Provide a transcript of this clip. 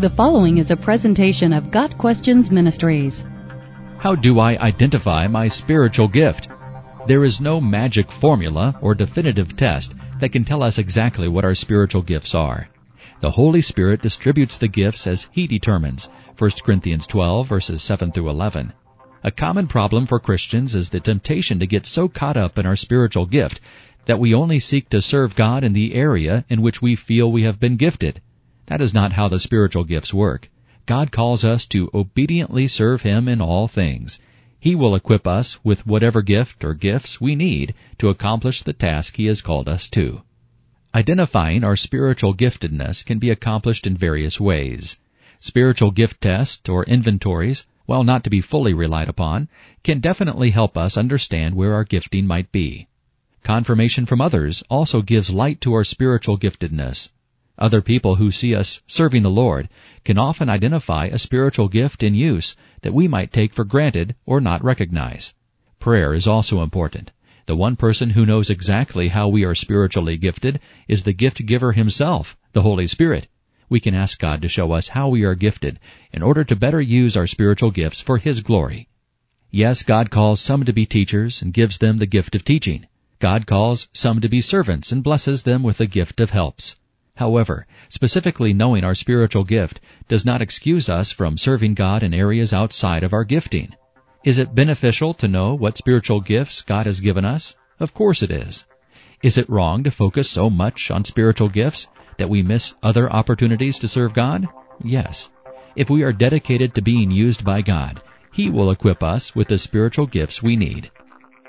The following is a presentation of Got Questions Ministries. How do I identify my spiritual gift? There is no magic formula or definitive test that can tell us exactly what our spiritual gifts are. The Holy Spirit distributes the gifts as He determines. 1 Corinthians 12 verses 7 through 11. A common problem for Christians is the temptation to get so caught up in our spiritual gift that we only seek to serve God in the area in which we feel we have been gifted. That is not how the spiritual gifts work. God calls us to obediently serve Him in all things. He will equip us with whatever gift or gifts we need to accomplish the task He has called us to. Identifying our spiritual giftedness can be accomplished in various ways. Spiritual gift tests or inventories, while not to be fully relied upon, can definitely help us understand where our gifting might be. Confirmation from others also gives light to our spiritual giftedness. Other people who see us serving the Lord can often identify a spiritual gift in use that we might take for granted or not recognize. Prayer is also important. The one person who knows exactly how we are spiritually gifted is the gift giver himself, the Holy Spirit. We can ask God to show us how we are gifted in order to better use our spiritual gifts for His glory. Yes, God calls some to be teachers and gives them the gift of teaching. God calls some to be servants and blesses them with the gift of helps. However, specifically knowing our spiritual gift does not excuse us from serving God in areas outside of our gifting. Is it beneficial to know what spiritual gifts God has given us? Of course it is. Is it wrong to focus so much on spiritual gifts that we miss other opportunities to serve God? Yes. If we are dedicated to being used by God, He will equip us with the spiritual gifts we need.